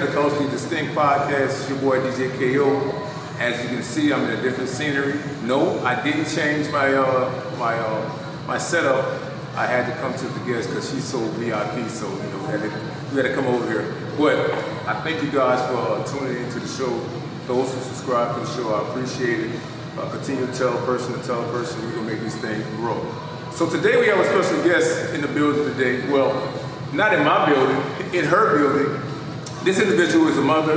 to the Closely Distinct podcast. It's your boy DJ KO. As you can see, I'm in a different scenery. No, I didn't change my uh, my uh, my setup. I had to come to the guest because she's so VIP, so you know we had, to, we had to come over here. But I thank you guys for uh, tuning into the show. Those who subscribe to the show, I appreciate it. Uh, continue to tell a person to tell a person. We're gonna make these things grow. So today we have a special guest in the building today. Well, not in my building, in her building. This individual is a mother.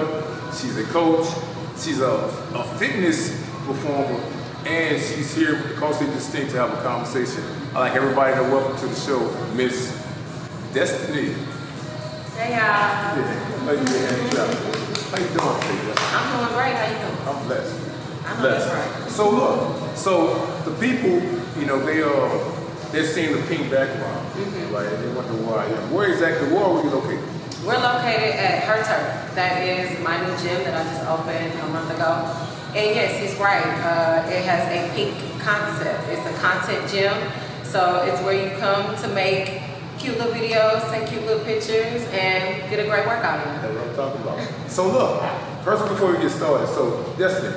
She's a coach. She's a, a fitness performer, and she's here with the Closely Distinct to have a conversation. I'd like everybody to welcome to the show Miss Destiny. Hey y'all. How you doing? How you doing? I'm doing great. How you doing? I'm blessed. I know Blessed. that's right. So look, so the people, you know, they uh they're seeing the pink background, Mm-hmm. right? They wonder am. Where exactly? Where are we located? We're located at Her Turf. That is my new gym that I just opened a month ago. And yes, he's right. Uh, it has a pink concept. It's a content gym. So it's where you come to make cute little videos, take cute little pictures, and get a great workout in. That's what I'm talking about. So look, first before we get started, so Destiny,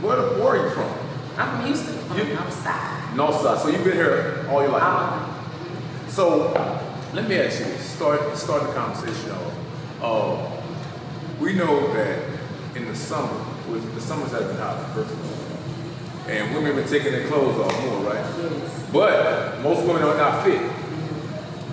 where, where are you from? I'm from Houston, from You- the north side. North Side. So you've been here all your life. Um, So let me ask you, start start the conversation off. Uh, we know that in the summer, was the summers have been hot, first of all, and women have been taking their clothes off more, right? yes. But most women are not fit.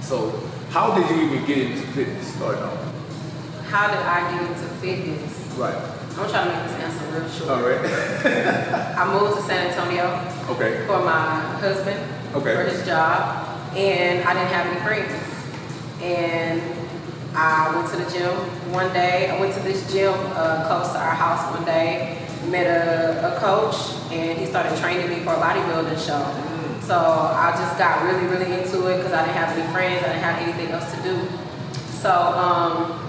So how did you even get into fitness starting off? How did I get into fitness? Right. I'm trying to make this answer real short. All right. I moved to San Antonio okay. for my husband Okay. for his job, and I didn't have any friends. And I went to the gym one day. I went to this gym uh, close to our house one day. Met a, a coach, and he started training me for a bodybuilding show. So I just got really, really into it because I didn't have any friends. I didn't have anything else to do. So um,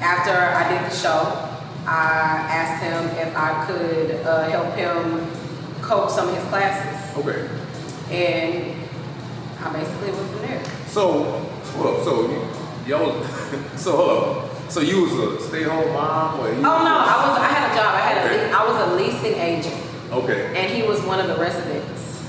after I did the show, I asked him if I could uh, help him coach some of his classes, Okay. and I basically went from there. So, hold up. So, you, y'all, so hold up. So you was a stay-home mom, or you? Oh no, I was I had a job. I had Okay. a I was a leasing agent, Okay. and he was one of the residents,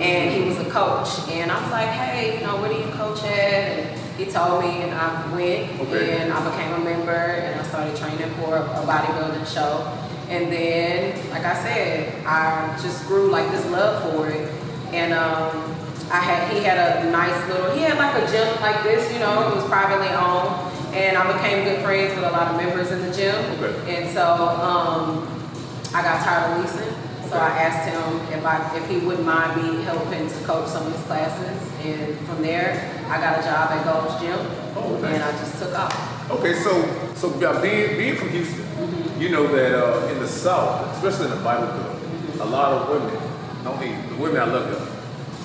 and he was a coach. And I was like, hey, you know, where do you coach at? And he told me, and I went, Okay. and I became a member, and I started training for a bodybuilding show. And then, like I said, I just grew like this love for it, and um, I had he had a nice little he had like a gym like this, you know, it was privately owned, and I became good friends with a lot of members in the gym. Okay. And so um, I got tired of leasing, so I asked him if I if he wouldn't mind me helping to coach some of his classes, and from there I got a job at Gold's Gym, Oh, nice. and I just took off. Okay, so so yeah, being being from Houston, you know that uh, in the South, especially in the Bible Belt, a lot of women, don't need the women I love them.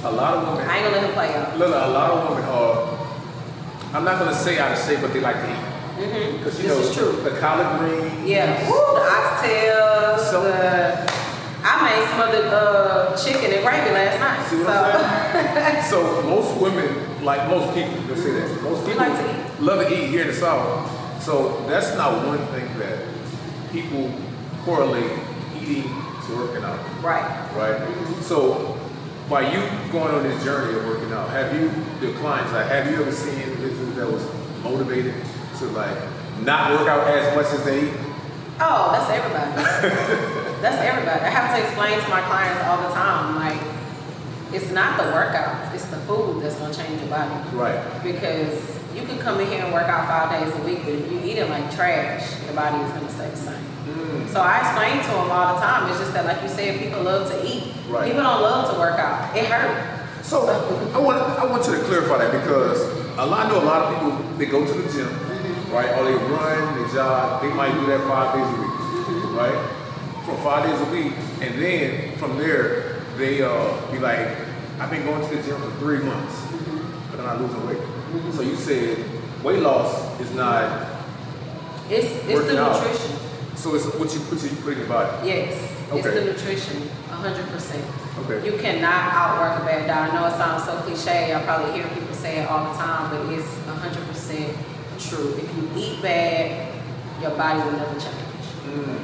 A lot of women, I ain't gonna let him play out. look, a lot of women are. I'm not gonna say out of shape, but they like to eat Mm-hmm. because you This know is true. the collard greens. Yeah, Woo, the oxtails, So- the I made the uh, chicken and gravy last night. See what so so most women, like most people, let's say that most people like to eat. love to eat here in the South. So that's not one thing that people correlate eating to working out. right. right? So, by you going on this journey of working out, have you, the clients, like, have you ever seen individuals that was motivated to like not work out as much as they eat? Oh, that's everybody. that's everybody. I have to explain to my clients all the time, like, it's not the workouts, it's the food that's gonna change your body. Right. Because you can come in here and work out five days a week, but if you eat it like trash, your body is gonna stay the same. Mm. So I explain to them all the time. It's just that, like you said, people love to eat. Right. People don't love to work out. It hurt. So I want I want you to clarify that because a lot, I know a lot of people they go to the gym, right? Or they run, they jog. They might do that five days a week, right? For five days a week, and then from there they uh, be like, I've been going to the gym for three months, but I'm not losing weight. So you said weight loss is not. It's it's the out. So it's what you put you put in your body. Yes, it's Okay. the nutrition, hundred percent. Okay. You cannot outwork a bad diet. I know it sounds so cliche. I probably hear people say it all the time, but it's hundred percent true. If you eat bad, your body will never change. Mm.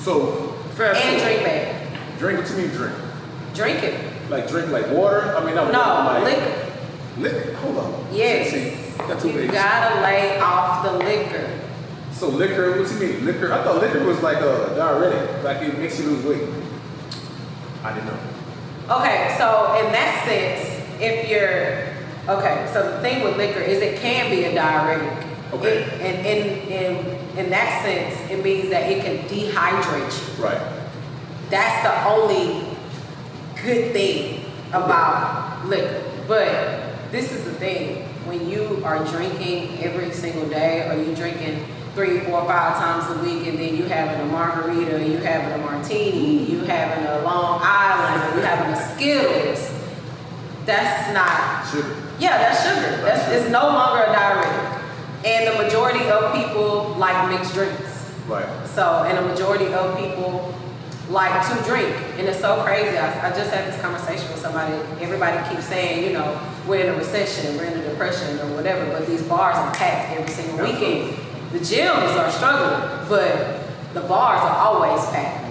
So fast And forward. drink bad. Drink what you mean drink? Drink it. Like drink like water? I mean not No, water, like liquor. liquor. Hold on. Yes. See, that's too You gotta lay off the liquor. So liquor, what do you mean? Liquor? I thought liquor was like a diuretic, like it makes you lose weight. I didn't know. Okay, so in that sense, if you're okay, so the thing with liquor is it can be a diuretic. Okay. It- and in in in that sense, it means that it can dehydrate you. Right. That's the only good thing about liquor. But this is the thing: when you are drinking every single day, or you drinking three, four, five times a week, and then you having a margarita, you having a martini, you having a Long Island, you having a Skittles. That's not Sugar. yeah, that's sugar. That's it's no longer a diuretic. And the majority of people like mixed drinks. Right. So, and the majority of people like to drink. And it's so crazy. I, I just had this conversation with somebody. Everybody keeps saying, you know, we're in a recession, we're in a depression or whatever, but these bars are packed every single weekend. The gyms are struggling, but the bars are always packed.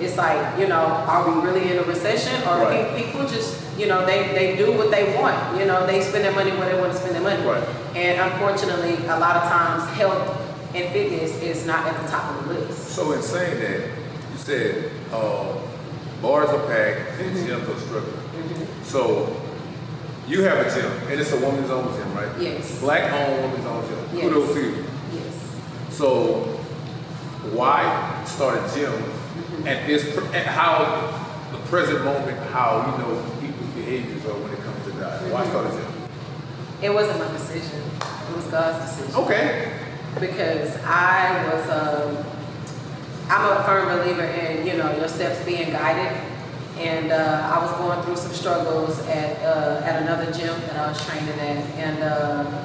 It's like, you know, are we really in a recession or Right. people just, you know, they, they do what they want. You know, they spend their money where they want to spend their money. Right. And unfortunately, a lot of times health and fitness is not at the top of the list. So in saying that, you said uh, bars are packed and gyms are struggling. So you have a gym, and it's a woman's owned gym, right? Yes. Black owned woman's owned gym. Yes. Kudos to you. So why start a gym at this at how the present moment how you know people's behaviors are when it comes to diet? Why start a gym? It wasn't my decision. It was God's decision. Okay. Because I was, um, I'm a firm believer in, you know, your steps being guided. And uh, I was going through some struggles at, uh, at another gym that I was training at. And, uh,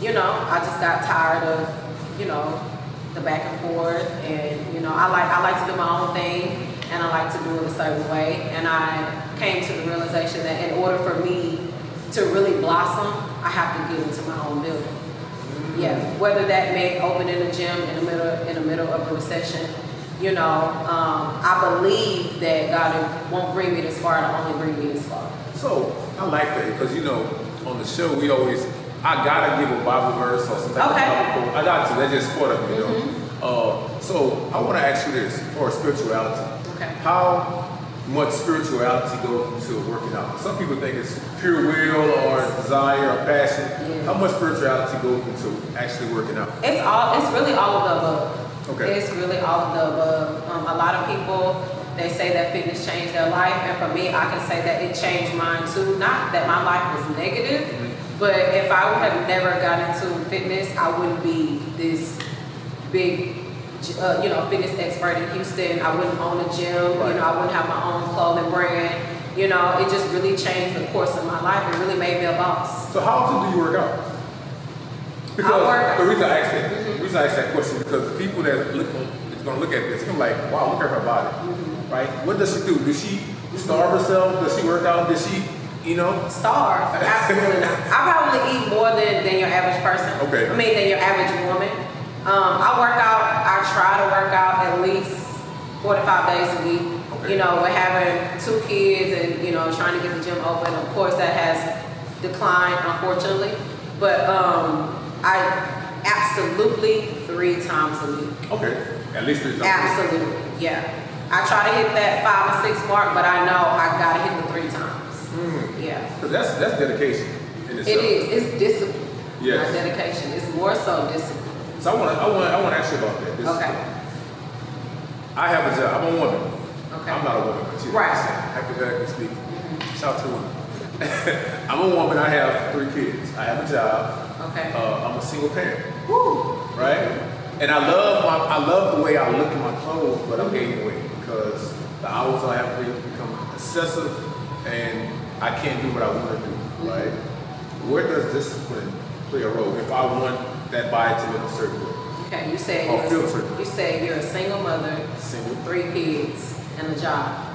you know, I just got tired of, you know, the back and forth. And, you know, I like, I like to do my own thing and I like to do it a certain way. And I came to the realization that in order for me to really blossom, I have to get into my own building. Yeah, whether that may open in a gym in the middle in the middle of a recession, you know, um, I believe that God won't bring me this far to only bring me this far. So I like that because you know on the show we always I gotta give a Bible verse or some type Okay. of Bible quote. I got to. That's just part of it, you know. Uh, so I want to ask you this for spirituality. Okay. How much spirituality goes into working out? Some people think it's pure will or desire or passion. How much spirituality goes into actually working out? It's all. It's really all of the above. Okay. It's really all of the above. Um, a lot of people they say that fitness changed their life, and for me, I can say that it changed mine too. Not that my life was negative, but if I would have never gotten into fitness, I wouldn't be this big, uh, you know, fitness expert in Houston. I wouldn't own a gym. Right. You know, I wouldn't have my own clothing brand. You know, it just really changed the course of my life. It really made me a boss. So how often do you work out? Because I work- the reason I asked that, the reason I asked that question because the people that look is gonna look at this, they're like, wow, look at her body, Mm-hmm. right? What does she do? Does she starve herself? Does she work out? Does she, you know? Starve, not. I probably eat more than, than your average person. Okay. I mean, than your average woman. Um, I work out, I try to work out at least four to five days a week. Okay. You know, we're having two kids and, you know, trying to get the gym open. Of course, that has declined, unfortunately. But um, I absolutely three times a week. Okay, at least three times. Absolutely, yeah. I try to hit that five or six mark, but I know I gotta hit the three times. Because that's that's dedication in It is. It's discipline. Yes. Not dedication. It's more so discipline. So I want to I want I want to ask you about that. This- Okay. I have a job. I'm a woman. Okay. I'm not a woman, but you know Right. what I'm saying. Hypothetically speaking. Shout out to women. I'm a woman. I have three kids. I have a job. Okay. Uh, I'm a single parent. Woo. right? And I love my, I love the way I look in my clothes, but I'm gaining weight because the hours I have to become excessive, and I can't do what I want to do, right? Where does discipline play a role if I want that body to look a certain way? Okay. You say Oh, you're, filter. you said you're a single mother, Single, three kids, and a job,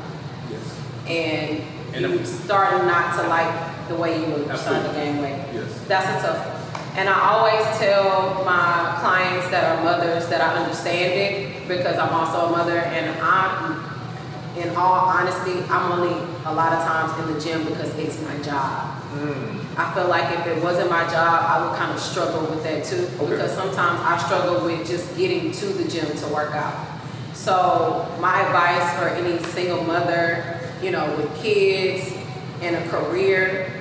yes, and, And you I'm- starting not to like the way you look. You're starting to Absolutely. gain weight. yes. That's a tough one. And I always tell my clients that are mothers that I understand it because I'm also a mother and I'm, in all honesty, I'm only a lot of times in the gym because it's my job. Mm. I feel like if it wasn't my job, I would kind of struggle with that too. Okay. Because sometimes I struggle with just getting to the gym to work out. So my advice for any single mother, you know, with kids and a career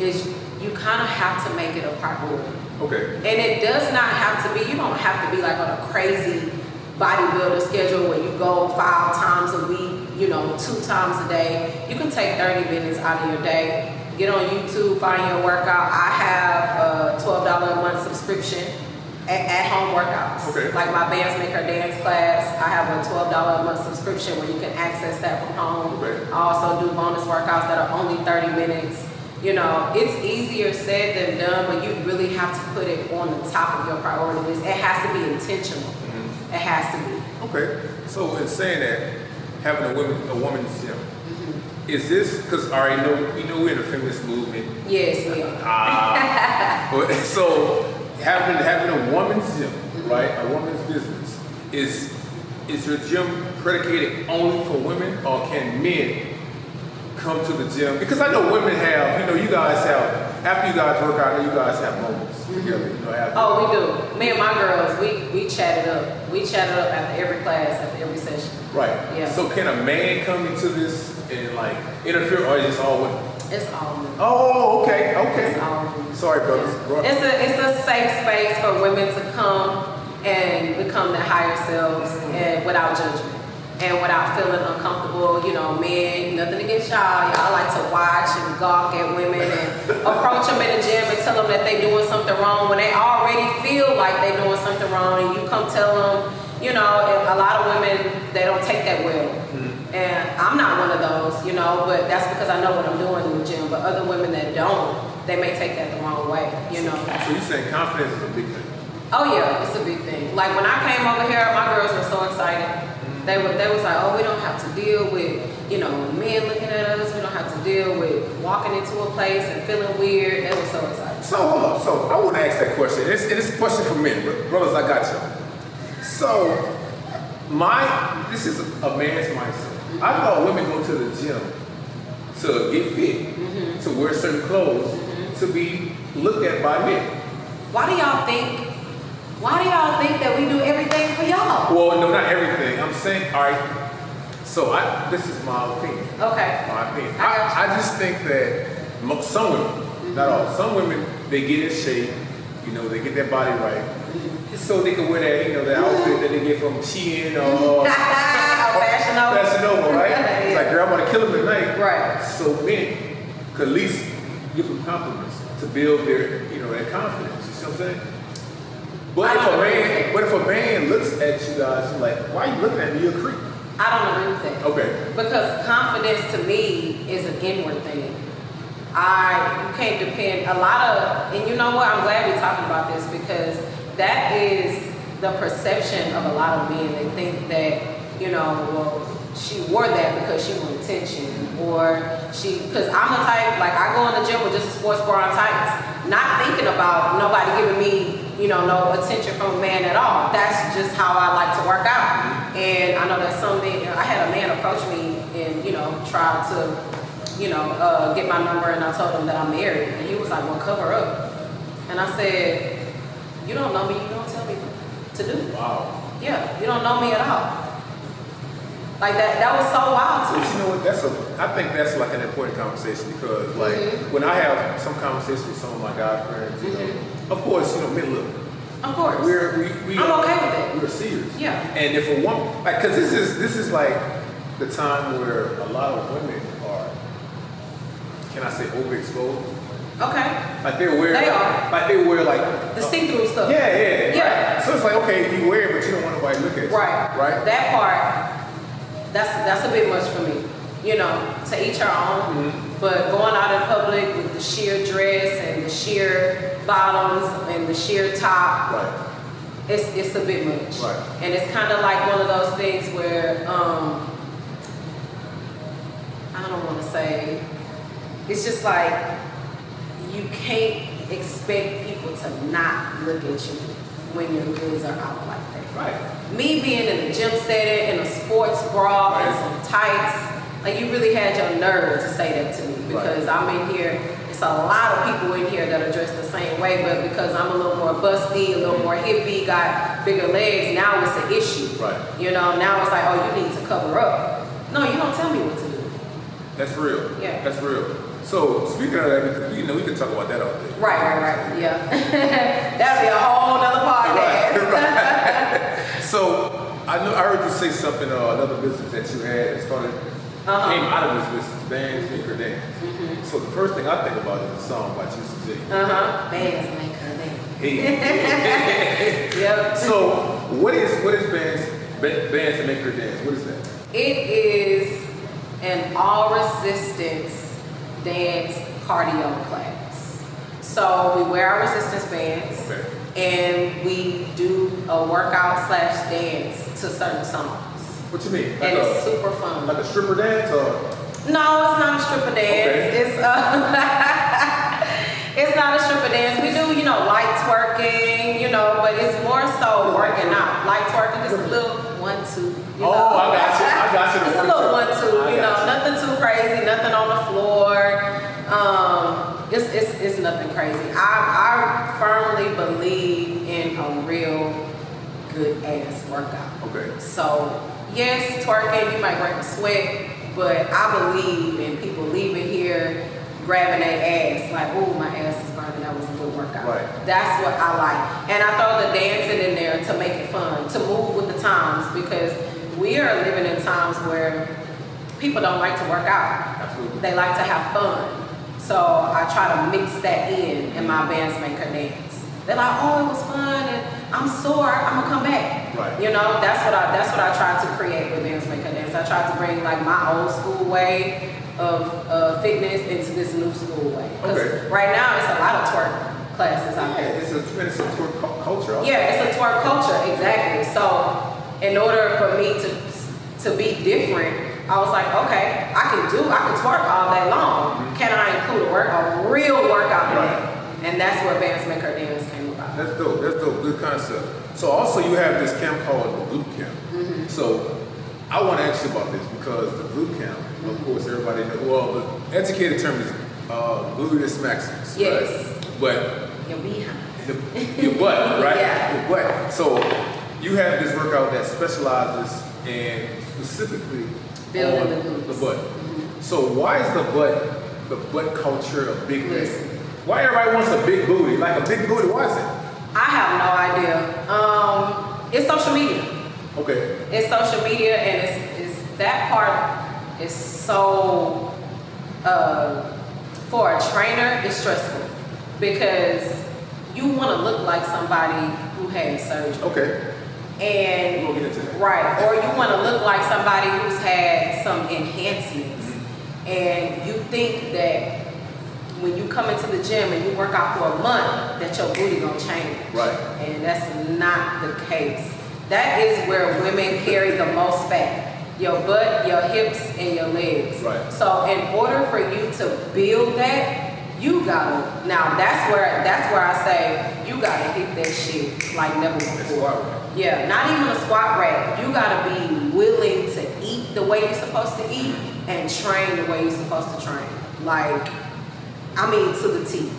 is you kind of have to make it a priority. Okay. And it does not have to be, you don't have to be like on a crazy bodybuilder schedule where you go five times a week, you know, two times a day. You can take 30 minutes out of your day, get on YouTube, find your workout. I have a $12 a month subscription at, at home workouts. Okay. Like my Bands Make Her Dance class, I have a $12 a month subscription where you can access that from home. Okay. I also do bonus workouts that are only 30 minutes. You know, it's easier said than done, but you really have to put it on the top of your priority list. It has to be intentional. Mm-hmm. It has to be. Okay. So in saying that, having a women a woman's gym, is this because I already know you know we're in a feminist movement. Yes, we are. Ah. but so having having a woman's gym, right? A woman's business is is your gym predicated only for women, or can men come to the gym? Because I know women have, you know, you guys have after you guys work out, you guys have moments together. You know, Oh, we do. Me and my girls, we we chat it up. We chat it up after every class, after every session. Right. Yeah. So can a man come into this and like interfere, or is it all women? It's all women. Oh, okay, okay. It's all new. Sorry, brothers. Bro- It's a it's a safe space for women to come and become their higher selves mm-hmm. and without judgment and without feeling uncomfortable. You know, men, nothing against y'all. Y'all like to watch and gawk at women and approach them in the gym and tell them that they're doing something wrong when they already feel like they're doing something wrong and you come tell them. You know, and a lot of women they don't take that well. Mm-hmm. And I'm not one of those, you know, but that's because I know what I'm doing in the gym. But other women that don't, they may take that the wrong way, you know. So you saying confidence is a big thing? Oh yeah, it's a big thing. Like when I came over here, my girls were so excited. Mm-hmm. They were they was like, oh, we don't have to deal with you know men looking at us. We don't have to deal with walking into a place and feeling weird. They were so excited. So hold up. So I want to ask that question. It's, it's a question for men, bro- brothers. I got you. So my this is a man's mindset. I thought women go to the gym to get fit, to wear certain clothes, to be looked at by men. Why do y'all think? Why do y'all think that we do everything for y'all? Well, no, not everything. I'm saying, all right. So I this is my opinion. Okay. my opinion. I. I, I just think that some women, not all, some women, they get in shape, you know, they get their body right, Mm-hmm. So they can wear that, you know, that outfit that they get from Shein or Fashion Nova. Fashion Nova, right? It's like, girl, I'm gonna kill them tonight. Right. So men could at least give them compliments to build their, you know, their confidence. You see what I'm saying? But if a don't agree with man, but if a man looks at you guys, you're like, why are you looking at me? You're a creep. I don't agree with that. Okay. Because confidence to me is an inward thing. I you can't depend a lot of and you know what I'm glad we're talking about this because that is the perception of a lot of men. They think that, you know, well, she wore that because she wanted attention or she because I'm the type like I go in the gym with just a sports bra and tights, not thinking about nobody giving me you know, no attention from a man at all. That's just how I like to work out. And I know that some men, I had a man approach me and, you know, try to, you know, uh, get my number and I told him that I'm married. And he was like, well, cover up. And I said, you don't know me, you don't tell me to do. Wow. Yeah, you don't know me at all. Like that, that was so wild to But you know what? That's a. I think that's like an important conversation because, like, Mhm. when I have some conversations with some of my guy friends, you know, of course, you know, men look. Of course. We're we, we I'm okay with that. We're serious. Yeah. And if a woman, like, cause this is this is like the time where a lot of women are, can I say, overexposed? Okay. Like they wear, They are. like they wear like The see-through stuff. Yeah, yeah, Yeah. Right. So it's like okay, you wear it, but you don't want nobody to look at. Right. Right. That part, that's that's a bit much for me. You know, to each our own. Mm-hmm. But going out in public with the sheer dress and the sheer bottoms and the sheer top, Right. it's it's a bit much. Right. And it's kind of like one of those things where um, I don't want to say. It's just like you can't expect people to not look at you when your goods are out like that. Right. Me being in a gym setting, in a sports bra, Right. and some tights, like you really had your nerve to say that to me because I'm in here. It's a lot of people in here that are dressed the same way, but because I'm a little more busty, a little more hippie, got bigger legs, now it's an issue. Right. You know, now it's like, oh, you need to cover up. No, you don't tell me what to do. That's real. Yeah. That's real. So speaking of that, because you know we can talk about that all day. Right, right, right. Yeah. That'd be a whole other podcast. Right. right. so I know I heard you say something. Uh, another business that you had started Uh-huh. came out of this business, bands, make her, dance. So the first thing I think about is a song by Juicy J. Uh-huh. Bands make her dance. Hey. Yep. so what is what is bands bands that make her dance? What is that? It is an all resistance dance cardio class. So we wear our resistance bands Okay. and we do a workout slash dance to certain songs. What you mean? Like And it's a, super fun. like a stripper dance or No, it's not a stripper dance. Okay. It's uh, it's not a stripper dance. We do, you know, light twerking, you know, but it's more so working out. Light twerking is a little one two. You Oh, know? I got you. I got you. It's a little one two. You know, nothing too crazy, nothing on the floor. Um, it's, it's, it's nothing crazy. I, I firmly believe in a real good ass workout. Okay. So, yes, twerking, you might break a sweat, but I believe in people leaving here grabbing their ass, like, oh, my ass is burning, that was a good workout. Right. That's what I like. And I throw the dancing in there to make it fun, to move with the times, because we are living in times where people don't like to work out. Absolutely. They like to have fun. So I try to mix that in in my bands make dance. They're like, oh, it was fun and I'm sore, I'm gonna come back. Right. You know, that's what I that's what I try to create with Bands Make Dance. I try to bring like my old school way of uh, fitness into this new school way. Okay. right now it's a lot of twerk classes out Yeah, there. it's a it's a tour culture. also. Yeah, it's a twerk culture, exactly. So in order for me to to be different, I was like, okay, I can do, I can twerk all day long. Can I include a work, a real workout in Right. it? And that's where Bands Make Her Dance came about. That's dope. That's dope. Good concept. So also you have this camp called the boot camp. Mm-hmm. So I want to ask you about this because the boot camp, of course, everybody knows. Well, the educated term is uh, gluteus maximus. Yes. Right? But Your behind. the, your butt, right? Yeah. Your butt. So you have this workout that specializes in specifically Building on the glutes. the butt. So why is the butt the butt culture a big thing? Why everybody wants a big booty? Like a big booty, why is it? I have no idea. Um, it's social media. Okay. It's social media, and it's, it's that part is so uh, for a trainer, it's stressful because you want to look like somebody who had surgery, Okay. And We'll get into that. right, or you want to look like somebody who's had some enhancements, and you think that when you come into the gym and you work out for a month, that your booty gonna change. Right. And that's not the case. That is where women carry the most fat. Your butt, your hips, and your legs. Right. So in order for you to build that, you gotta now that's where that's where I say you gotta hit that shit like never before. Yeah, not even a squat rack. You gotta be willing to eat the way you're supposed to eat and train the way you're supposed to train. Like, I mean, to the T.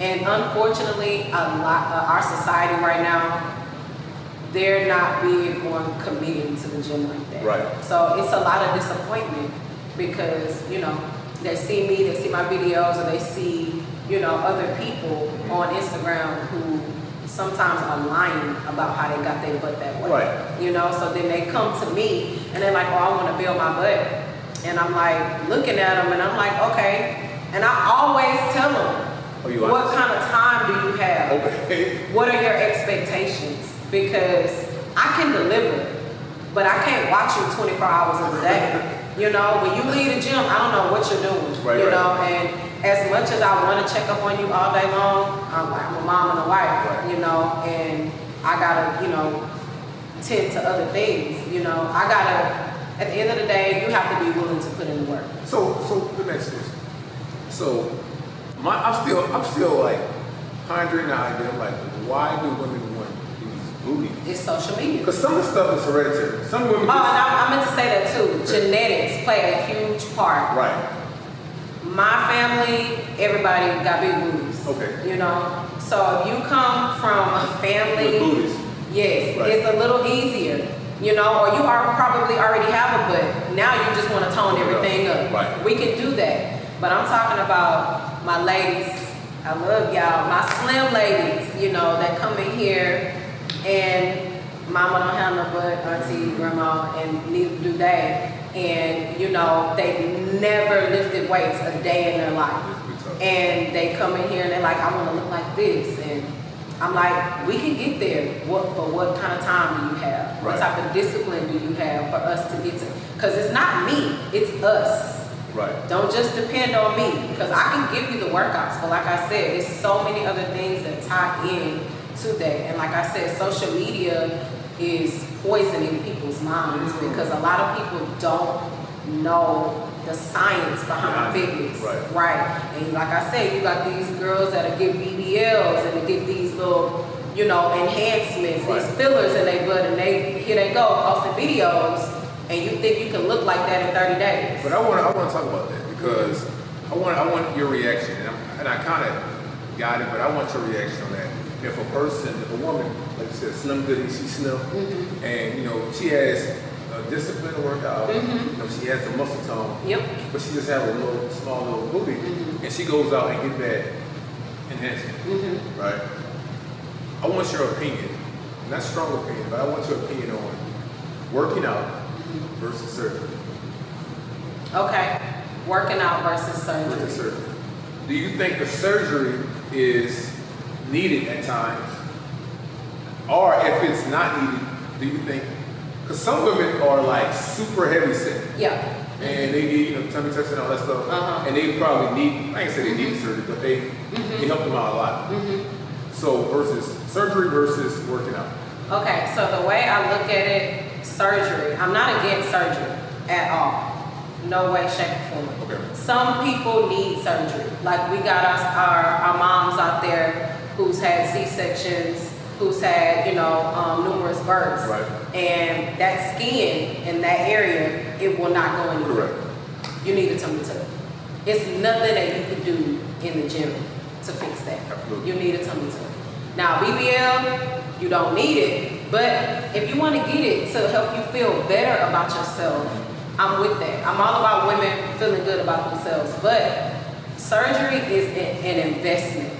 And unfortunately, a lot uh, our society right now, they're not big on committing to the gym like that. Right. So it's a lot of disappointment because you know they see me, they see my videos, or they see you know other people on Instagram who sometimes are lying about how they got their butt that way. Right. You know, so then they come to me and they're like, "Oh, I want to build my butt," and I'm like looking at them and I'm like, "Okay," and I always tell them, Oh, "What honest? kind of time do you have?" Okay. What are your expectations? Because I can deliver, but I can't watch you 24 hours of the day. You know, when you leave the gym, I don't know what you're doing. Right, you right. know, and as much as I want to check up on you all day long, I'm I'm a mom and a wife. Right. You know, and I gotta, you know, tend to other things. You know, I gotta. At the end of the day, you have to be willing to put in the work. So so the next this. So my I'm still I'm still like pondering the idea, like, why do women booties? It's social media. Because some of the stuff is hereditary. Some women Oh, and I, I meant to say that too. Genetics play a huge part. right. My family, everybody got big booties. Okay. You know? So if you come from a family, With booties. yes, Right. it's a little easier. You know, or you are probably already have a butt. Now you just want to tone Tone everything up. Right. We can do that. But I'm talking about my ladies. I love y'all. My slim ladies, you know, that come in here and mama don't have no butt, auntie, grandma, and neither do they. And, you know, they never lifted weights a day in their life. And they come in here and they're like, I want to look like this. And I'm like, we can get there. What, but what kind of time do you have? What type of discipline do you have for us to get to? Because it's not me, it's us. Right. Don't just depend on me because I can give you the workouts, but like I said, there's so many other things that tie in to that. And like I said, social media is poisoning people's minds Mhm. because a lot of people don't know the science behind it, fitness. right. Right. And like I said, you got these girls that get BBLs and they get these little, you know, enhancements, Right. these fillers in their butt, and they here they go posting videos, and you think you can look like that in 30 days. But I want to I want to talk about that because I want I want your reaction, and, I'm, and I kind of got it, but I want your reaction on that. If a person, if a woman, like you said, slim goody, she slim, Mm-hmm. and you know she has a discipline to work out, Mhm. you know she has the muscle tone, Yep. but she just have a little small little booty, Mhm. and she goes out and get that enhancement, hmm right? I want your opinion, not strong opinion, but I want your opinion on working out versus surgery. Okay. Working out versus surgery. the surgery. Do you think the surgery is needed at times? Or if it's not needed, do you think, because some women are like super heavy set Yeah. and they need, you know, tummy tucks and all that stuff, Uh-huh. and they probably need, I said, they need surgery, but they, they help them out a lot. hmm So versus surgery versus working out. Okay, so the way I look at it, surgery, I'm not against surgery at all. No way, shape, or form. Okay. Some people need surgery. Like we got us our, our moms out there who's had C-sections, who's had, you know, um, numerous births. Right. And that skin in that area, it will not go anywhere. Correct. You need a tummy tuck. It's nothing that you can do in the gym to fix that. Absolutely. You need a tummy tuck. Now BBL, you don't need it, but if you want to get it to help you feel better about yourself, I'm with that. I'm all about women feeling good about themselves, but surgery is an, an investment.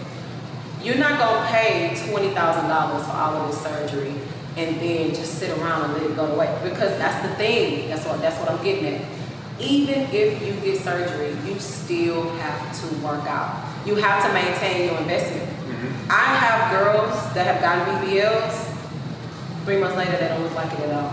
You're not gonna pay twenty thousand dollars for all of this surgery and then just sit around and let it go away because that's the thing. That's what that's what I'm getting at. Even if you get surgery, you still have to work out. You have to maintain your investment. Mhm. I have girls that have gotten BBLs. Three months later, they don't look like it at all.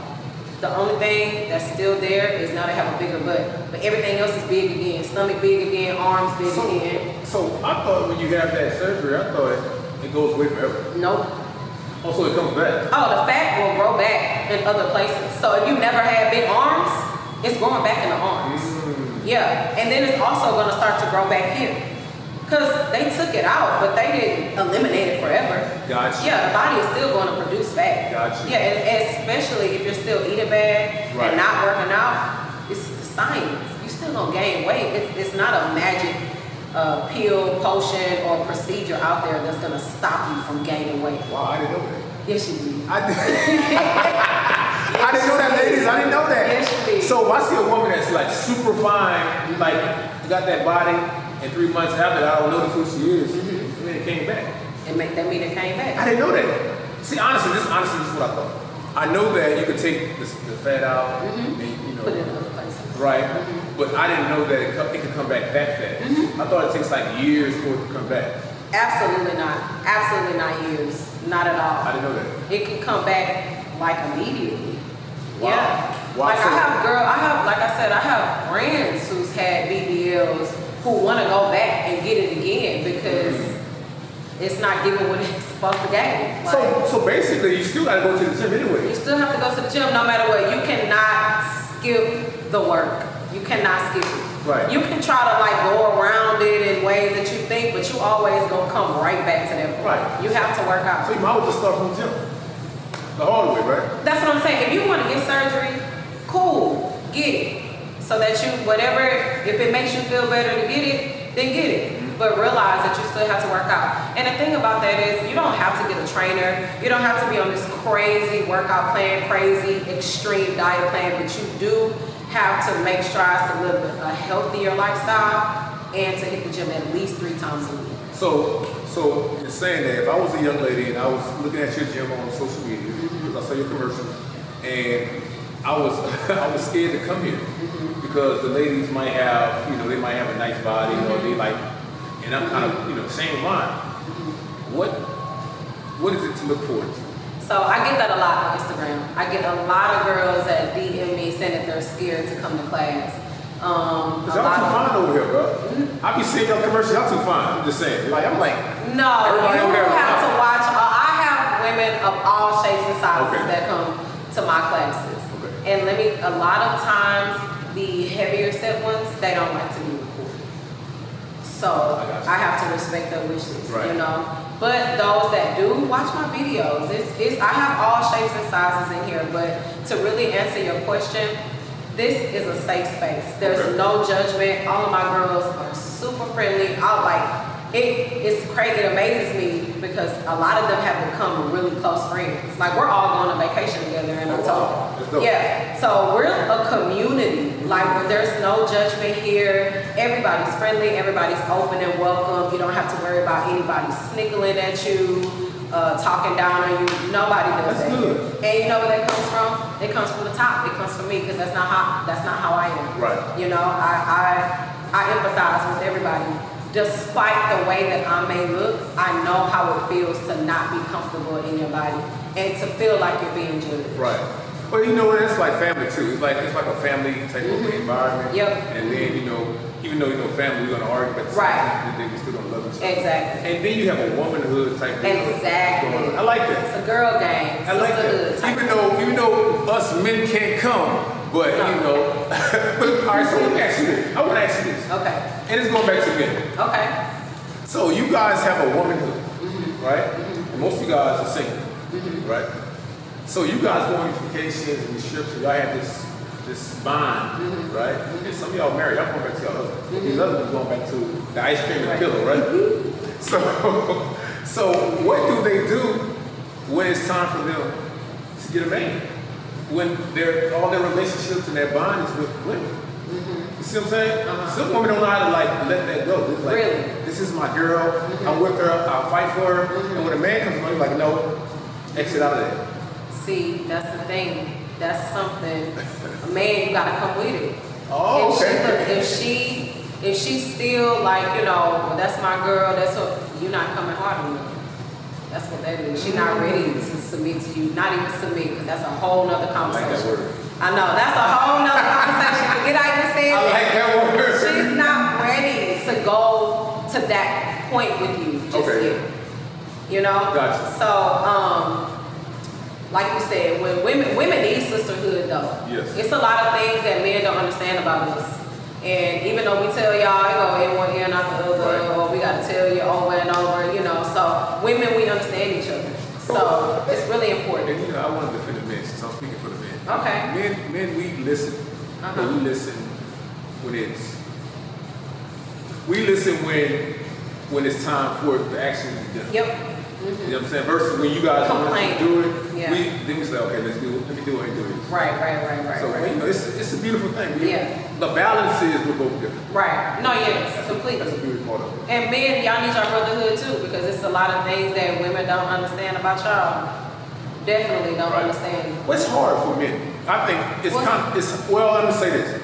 The only thing that's still there is now they have a bigger butt, but everything else is big again. Stomach big again, arms big So, again. so I thought when you have that surgery, I thought it, goes away forever. Nope. Also, it comes back. Oh, the fat will grow back in other places. So if you never had big arms, it's growing back in the arms. Mm. Yeah, and then it's also gonna start to grow back here. Cause they took it out, but they didn't eliminate it forever. Gotcha. Yeah, the body is still going to produce fat. Gotcha. Yeah, and especially if you're still eating bad Right. and not working out, it's the science. You still gonna gain weight. It's, it's not a magic uh, pill, potion, or procedure out there that's gonna stop you from gaining weight. Wow, I didn't know that. Yes, you do. I, did. I didn't know that, ladies. I didn't know that. Yes, you did. So if I see a woman that's like super fine, like you got that body, and three months after, I don't know who she is, Mm-hmm. and then it came back. And make that mean it came back? I didn't know that. See, honestly, this honestly this is what I thought. I know that you could take the, the fat out, Mhm. and you know, Put it in other places. right? Mhm. But I didn't know that it, co- it could come back that fast. Mhm. I thought it takes like years for it to come back. Absolutely not. Absolutely not years. Not at all. I didn't know that. it can come back like immediately. Wow. Yeah. Wow. Like So- I have girl, I have like I said, I have friends who's had BBLs who want to go back and get it again because it's not giving what it's supposed to give. Like, So, so basically, you still got to go to the gym anyway. you still have to go to the gym no matter what. You cannot skip the work. You cannot skip it. Right. You can try to like go around it in ways that you think, but you always gonna come right back to that point. Right. You have to work out. So you might well just start from the gym. The hard way, right? That's what I'm saying. If you want to get surgery, cool, get it. So that you, whatever, if it makes you feel better to get it, then get it. Mm-hmm. But realize that you still have to work out. And the thing about that is, you don't have to get a trainer. You don't have to be on this crazy workout plan, crazy extreme diet plan, but you do have to make strides to live a healthier lifestyle and to hit the gym at least three times a week. So, so you're saying that if I was a young lady and I was looking at your gym on social media, because I saw your commercials, and I was I was scared to come here because the ladies might have, you know, they might have a nice body or they like, and I'm kind of, you know, same line. What what is it to look forward to? So I get that a lot on Instagram. I get a lot of girls that DM me saying that they're scared to come to class. Um, Cause y'all too of- fine over here, bro. I be seeing your commercials, y'all too fine. I'm just saying. Like I'm like, No, you have to watch. Uh, I have women of all shapes and sizes Okay. that come to my classes. Okay. And let me, a lot of times, heavier set ones, they don't like to be recorded. So I. I have to respect their wishes, Right. you know. But those that do, watch my videos. It's, it's, I have all shapes and sizes in here, but to really answer your question, this is a safe space. There's Okay. no judgment. All of my girls are super friendly. I like it. It's crazy. It amazes me because a lot of them have become really close friends. Like we're all going on vacation together in Oh, October. Wow. That's dope. Yeah. So we're a community. Like there's no judgment here. Everybody's friendly. Everybody's open and welcome. You don't have to worry about anybody sniggling at you, uh, talking down on you. Nobody does That's that. good. And you know where that comes from? It comes from the top. It comes from me because that's not how that's not how I am. Right. You know, I I I empathize with everybody. Despite the way that I may look, I know how it feels to not be comfortable in your body and to feel like you're being judged. Right. But you know what? It's like family too. It's like it's like a family type of mm-hmm. environment. Yep. And then you know, even though you know family, we're gonna argue, but at the same Right. then we still gonna love each other. Exactly. And then you have a womanhood type. Exactly. I like that. It's a girl gang. I like that. Even though even though us men can't come, but you know. but all right. So let me ask you this. I want to ask you this, Okay. and it's going back to men. Okay. So you guys have a womanhood, Mm-hmm. right? Mm-hmm. And most of you guys are single, mm-hmm. right? So you guys go on these vacations and these trips, and y'all have this this bond, Mm-hmm. right? And some of y'all married, y'all going back to your husband. These mm-hmm. others going back to the ice cream and Right. pillow, right? Mm-hmm. So, so what do they do when it's time for them to get a man? When their all their relationships and their bond is with women. You see what I'm saying? Uh-huh. Some women don't know how to like let that go. It's like, Really? this is my girl. I'm with her. I'll fight for her. And when a man comes along, he's like, no, exit out of there. See, that's the thing. That's something. A man, you gotta come with it. Oh, if she, okay. if she, if she's still like, you know, that's my girl. That's her. You're not coming hard enough. That's what that is. She's not ready to submit to you. Not even submit, because that's a whole nother I like conversation. I know that's a whole nother conversation. Forget I even said I like that word. She's not ready to go to that point with you just Okay. yet. You know? Gotcha. So, um, like you said, when women women need sisterhood though. Yes. It's a lot of things that men don't understand about us. And even though we tell y'all, you know, in one ear, not the other, Right. or we gotta tell you over and over, you know. So women, we understand each other. So it's really important. And you know, I want to defend the men since I'm speaking for the men. Okay. Men, men, we listen. Uh-huh. But we listen when it's. We listen when when it's time for it to actually be done. Yep. You know what I'm saying? Versus when you guys Complain. do it, Yeah. we then we say, okay, let's do it. Let me do it and do it. Right, right, right, right, So right. you know, it's, it's a beautiful thing. We- Yeah. The balance is we're both different. Right. No, yes, Completely. That's completely. a beautiful part of it. And men, y'all need your brotherhood too, because it's a lot of things that women don't understand about y'all. Definitely don't Right. understand. What's hard for men? I think it's What's- kind. It's well. Let me say this.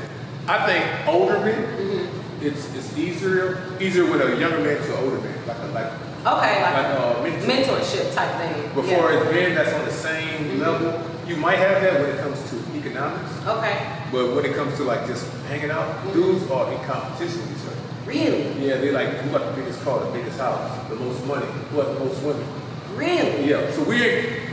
I think older men. Mm-hmm. It's it's easier easier with a younger man to an older man, like a like Okay, like like uh, mentor. mentorship type thing. Before Yeah. it's men that's on the same level, you might have that when it comes to economics, Okay. but when it comes to like just hanging out, dudes are in competition with each other. Really? Yeah, they like who got the biggest car, the biggest house, the most money, who got the most women. Really? Yeah, so we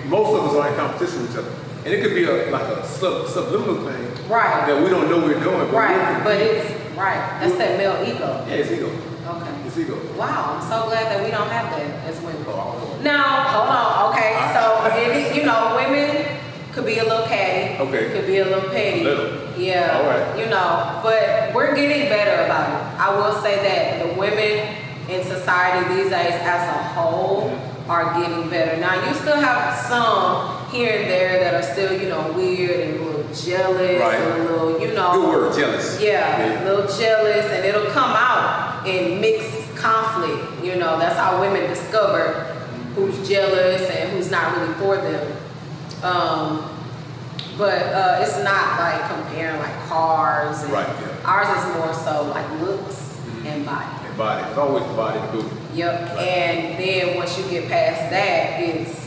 most of us are in competition with each other. And it could be a, like a sub, subliminal thing Right. that we don't know we're doing. But Right. we're But it's Right. That's that male ego. Yeah, it's ego. Okay. It's ego. Wow, I'm so glad that we don't have that as women. Oh, I don't know. Now, hold on. Okay, so it is, you know, women could be a little catty. Okay. Could be a little petty. A little. Yeah. All right. You know, but we're getting better about it. I will say that the women in society these days, as a whole, Mm-hmm. are getting better. Now, you still have some here and there that are still, you know, weird and jealous Right. and a little, you know. Good word, jealous. Yeah, a little jealous, and it'll come out in mixed conflict. You know, that's how women discover who's jealous and who's not really for them. Um, but uh, it's not like comparing like cars. And Right, yeah. Ours is more so like looks and body. And body. It's always the body, booty. Yep. Right. And then once you get past that, it's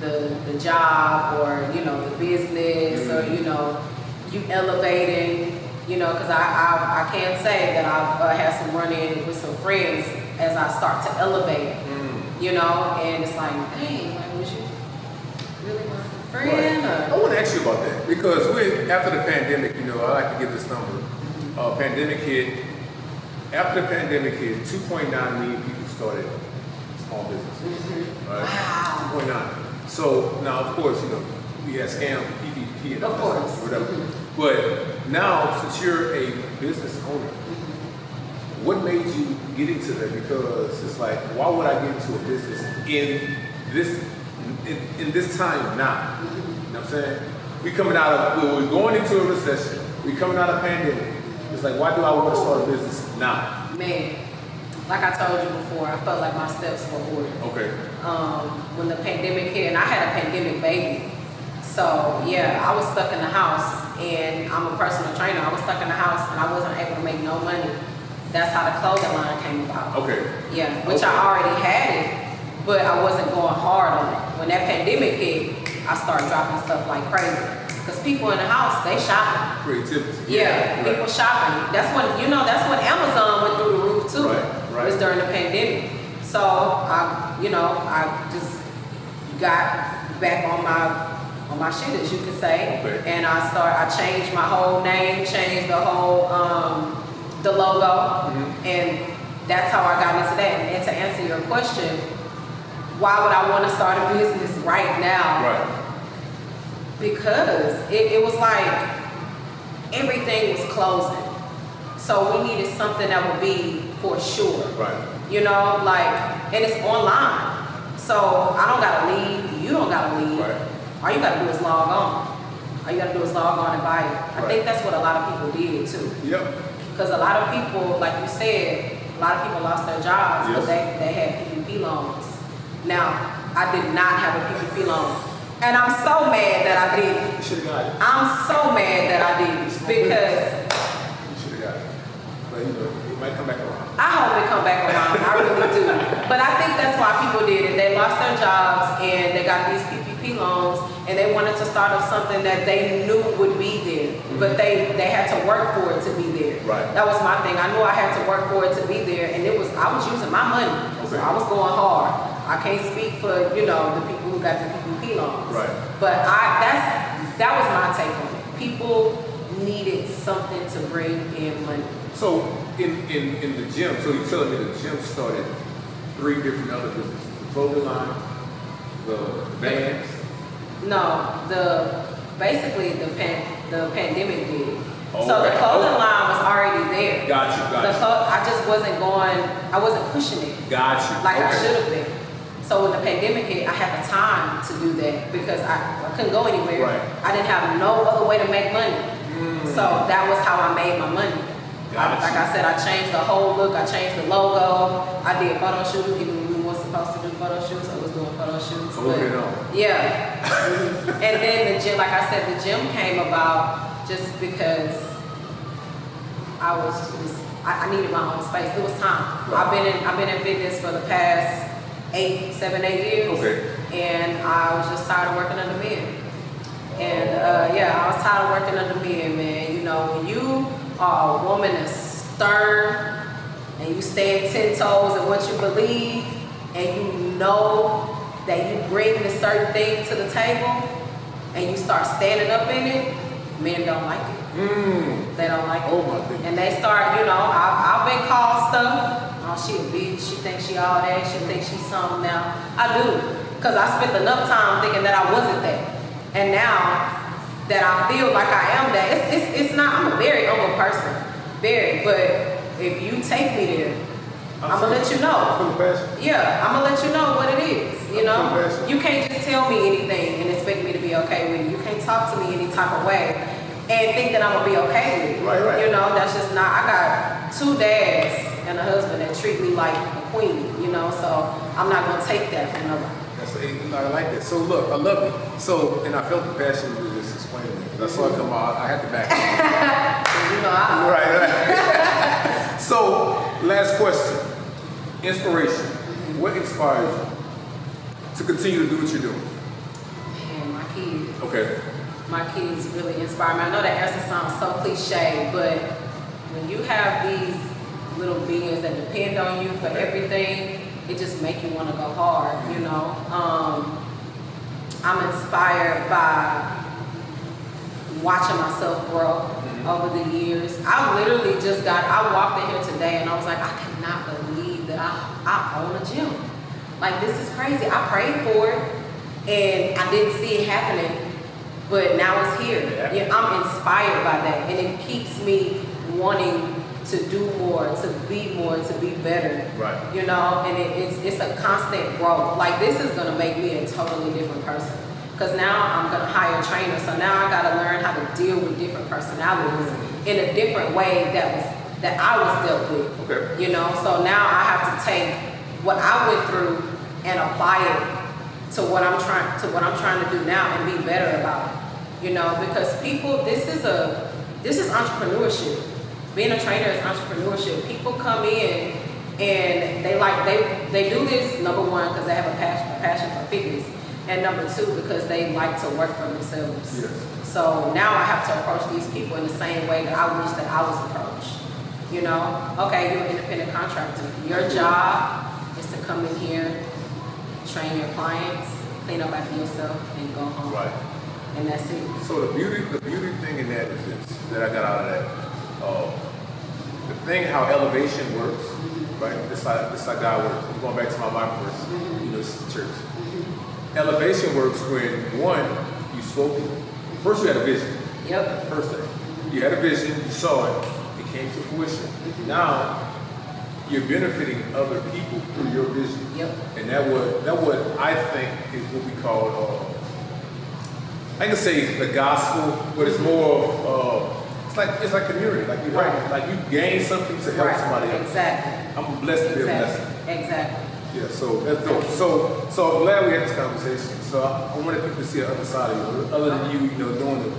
the the job or you know the business or Mm-hmm. you know you elevating. You know, because I, I I can say that I've uh, had some run in with some friends as I start to elevate. Mm. You know, and it's like, dang, like was you really my friend? Right. I want to ask you about that because we, after the pandemic, you know, I like to give this number. Uh, pandemic hit. After the pandemic hit, 2.9 million people started small businesses. Right? Wow. 2.9. So now, of course, you know, we had scams, PPP, and Of course. whatever. But now, since you're a business owner, what made you get into that? Because it's like, why would I get into a business in this in, in this time now? You know what I'm saying? We coming out of we're going into a recession. We coming out of pandemic. It's like, why do I want to start a business now? man, like I told you before, I felt like my steps were ordered. Okay. um, when the pandemic hit, and I had a pandemic baby. So yeah, I was stuck in the house, and I'm a personal trainer. I was stuck in the house, and I wasn't able to make no money. That's how the clothing line came about. Okay. Yeah, which Okay. I already had it, but I wasn't going hard on it. When that pandemic hit, I started dropping stuff like crazy. Cause people in the house, they shopping. Creativity. Yeah, Right. people shopping. That's when you know that's when Amazon went through the roof too. Right, right. Was during the pandemic. So I, you know, I just got back on my on my shit, as you could say, Okay. and I start. I changed my whole name, changed the whole um, the logo, Mhm. and that's how I got into that. And, and to answer your question, why would I want to start a business right now? Right. because it, it was like everything was closing. So we needed something that would be for sure. Right. You know, like, and it's online. So I don't gotta leave, you don't gotta leave. Right. All you gotta do is log on. All you gotta do is log on and buy it. I Right. think that's what a lot of people did too. Yep. Because a lot of people, like you said, a lot of people lost their jobs because Yes. they, they had PPP loans. Now, I did not have a PPP loan. And I'm so mad that I didn't. You should have got it. I'm so mad that I didn't because You should have got it. But you know, it might come back around. I hope it come back around. I really do. But I think that's why people did it. They lost their jobs and they got these PPP loans and they wanted to start up something that they knew would be there. But they, they had to work for it to be there. Right. That was my thing. I knew I had to work for it to be there and it was I was using my money. So I was going hard. I can't speak for, you know, the people who got the PPP loans. Right. But I that's that was my take on it. People needed something to bring in money. So in, in, in the gym, so you're telling me the gym started three different other businesses: the clothing line, the bands. No, the basically the pan, the pandemic did. Oh, so the Okay. clothing oh. line was already there. Got you, got The you. clo- I just wasn't going. I wasn't pushing it Got you. like I should have been. So when the pandemic hit, I had the time to do that because I, I couldn't go anywhere. Right. I didn't have no other way to make money. So that was how I made my money. I, like I said, I changed the whole look. I changed the logo. I did photo shoots even when we weren't supposed to do photo shoots. I was doing photo shoots. So but- moving yeah. and then the gym, like I said, the gym came about just because I was just, I, I needed my own space. It was time. Right. I've been in, I've been in fitness for the past eight, seven, eight years. Okay. And I was just tired of working under men. And uh, yeah, I was tired of working under men, man. You know, when you are a woman that's stern and you stand ten toes in what you believe and you know that you bring a certain thing to the table and you start standing up in it, men don't like it. Mm. They don't like it. Oh my. And they start, you know, I, I've been called stuff. Oh, she a bitch. She thinks she all that. She thinks she's something now. I do. Because I spent enough time thinking that I wasn't that. And now that I feel like I am that, it's, it's, it's not, I'm a very humble person. Very. But if you take me there, I'm going to let you know. Full of passion. Yeah, I'm gonna let you know what it is. You know, you can't just tell me anything and expect me to be okay with it. You can't talk to me any type of way and think that I'm gonna be okay with it. Right, right. You know, that's just not. I got two dads and a husband that treat me like a queen. You know, so I'm not gonna take that from nobody. I like that. So look, I love it. So and I felt the passion you were just explaining it. 'Cause I saw it come out. I had to back. it. You know, right, right. so last question. Inspiration. What inspires you to continue to do what you're doing? man, my kids. Okay. my kids really inspire me. I know that answer sounds so cliche, but when you have these little beings that depend on you for everything, it just make you want to go hard, you know. Um, I'm inspired by watching myself grow over the years. I literally just got, I walked in here today and I was like, I cannot believe that I, I own a gym. Like, this is crazy. I prayed for it and I didn't see it happening, but now it's here. Yeah. Yeah, I'm inspired by that and it keeps me wanting to do more, to be more, to be better. Right. You know, and it, it's it's a constant growth. Like this is gonna make me a totally different person. Cause now I'm gonna hire a trainer, so now I gotta learn how to deal with different personalities in a different way that was that I was dealt with. Okay. You know, so now I have to take what I went through and apply it to what I'm trying to what I'm trying to do now and be better about it. You know, because people, this is a this is entrepreneurship. Being a trainer is entrepreneurship. People come in and they like they they do this number one because they have a passion a passion for fitness, and number two because they like to work for themselves. Yes. So now I have to approach these people in the same way that I wish that I was approached. You know, okay, you're an independent contractor. Your job is to come in here, train your clients, clean up after yourself, and go home. Right. And that's it. So the beauty, the beauty thing in that is this that I got out of that. Thing how elevation works, right? This how this how God works. I'm going back to my Bible verse. You know, this is the church. Elevation works when one you spoke. First, you had a vision. Yep. First thing, you had a vision, you saw it, it came to fruition. Now you're benefiting other people through your vision. Yep. And that what that what I think is what we call uh, I can say the gospel, but it's more of uh, it's like it's like community, like you Right. like you gain something to help somebody else. Exactly. I'm blessed to be a blessing. Exactly. Exactly. Yeah, so that's dope. So so I'm glad we had this conversation. So I, I wanted people to see the other side of you, other than you, you know, doing the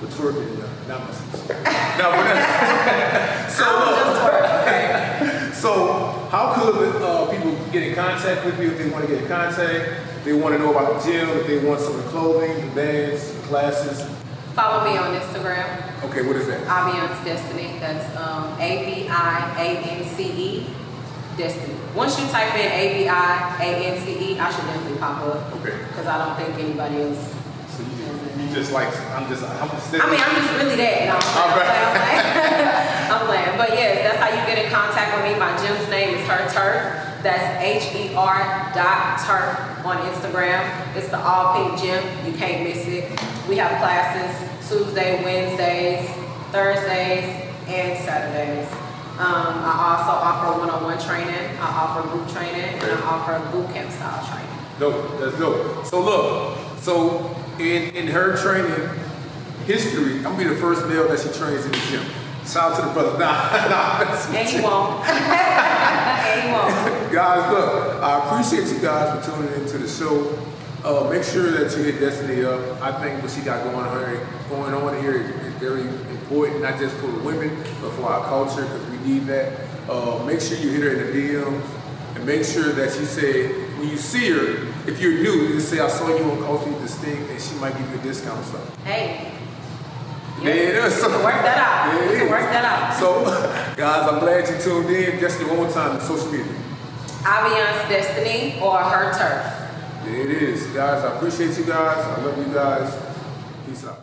the twerking and the not my No, but so I'm uh, just work. Okay. so, how could uh, people get in contact with you if they want to get in contact? They want to know about the gym, if they want some of the clothing, the bands, the classes. Follow me on Instagram. Okay, what is that? Abiance Destiny. That's um, A B I A N C E Destiny. Once you type in A B I A N C E, I should definitely pop up Okay. because I don't think anybody else. So you, you just like I'm just I'm just I mean, I'm just really that. No, I'm playing, I'm playing, I'm playing. But yes, that's how you get in contact with me. My gym's name is Her Turf. That's H E R dot turf on Instagram. It's the all pink gym. You can't miss it. We have classes Tuesday, Wednesdays, Thursdays, and Saturdays. Um, I also offer one-on-one training. I offer group training, and I offer boot camp style training. dope. That's dope. So look, so in in her training history, I'm gonna be the first male that she trains in the gym. Shout out to the brother. Nah, nah. And he won't. and he won't. guys, look, I appreciate you guys for tuning into the show. Uh, make sure that you hit Destiny up. I think what she got going on here, going on here is, is very important, not just for the women, but for our culture, because we need that. Uh, make sure you hit her in the DMs, and make sure that you say, when you see her, if you're new, you just say, I saw you on Culture Distinct, and she might give you a discount or something. Hey. Yeah, it is. You can work that out. Yeah, it you can work that out. So, guys, I'm glad you tuned in. Destiny, one more time, social media. Abiance Destiny or Her Turf. It is. Guys, I appreciate you guys. I love you guys. Peace out.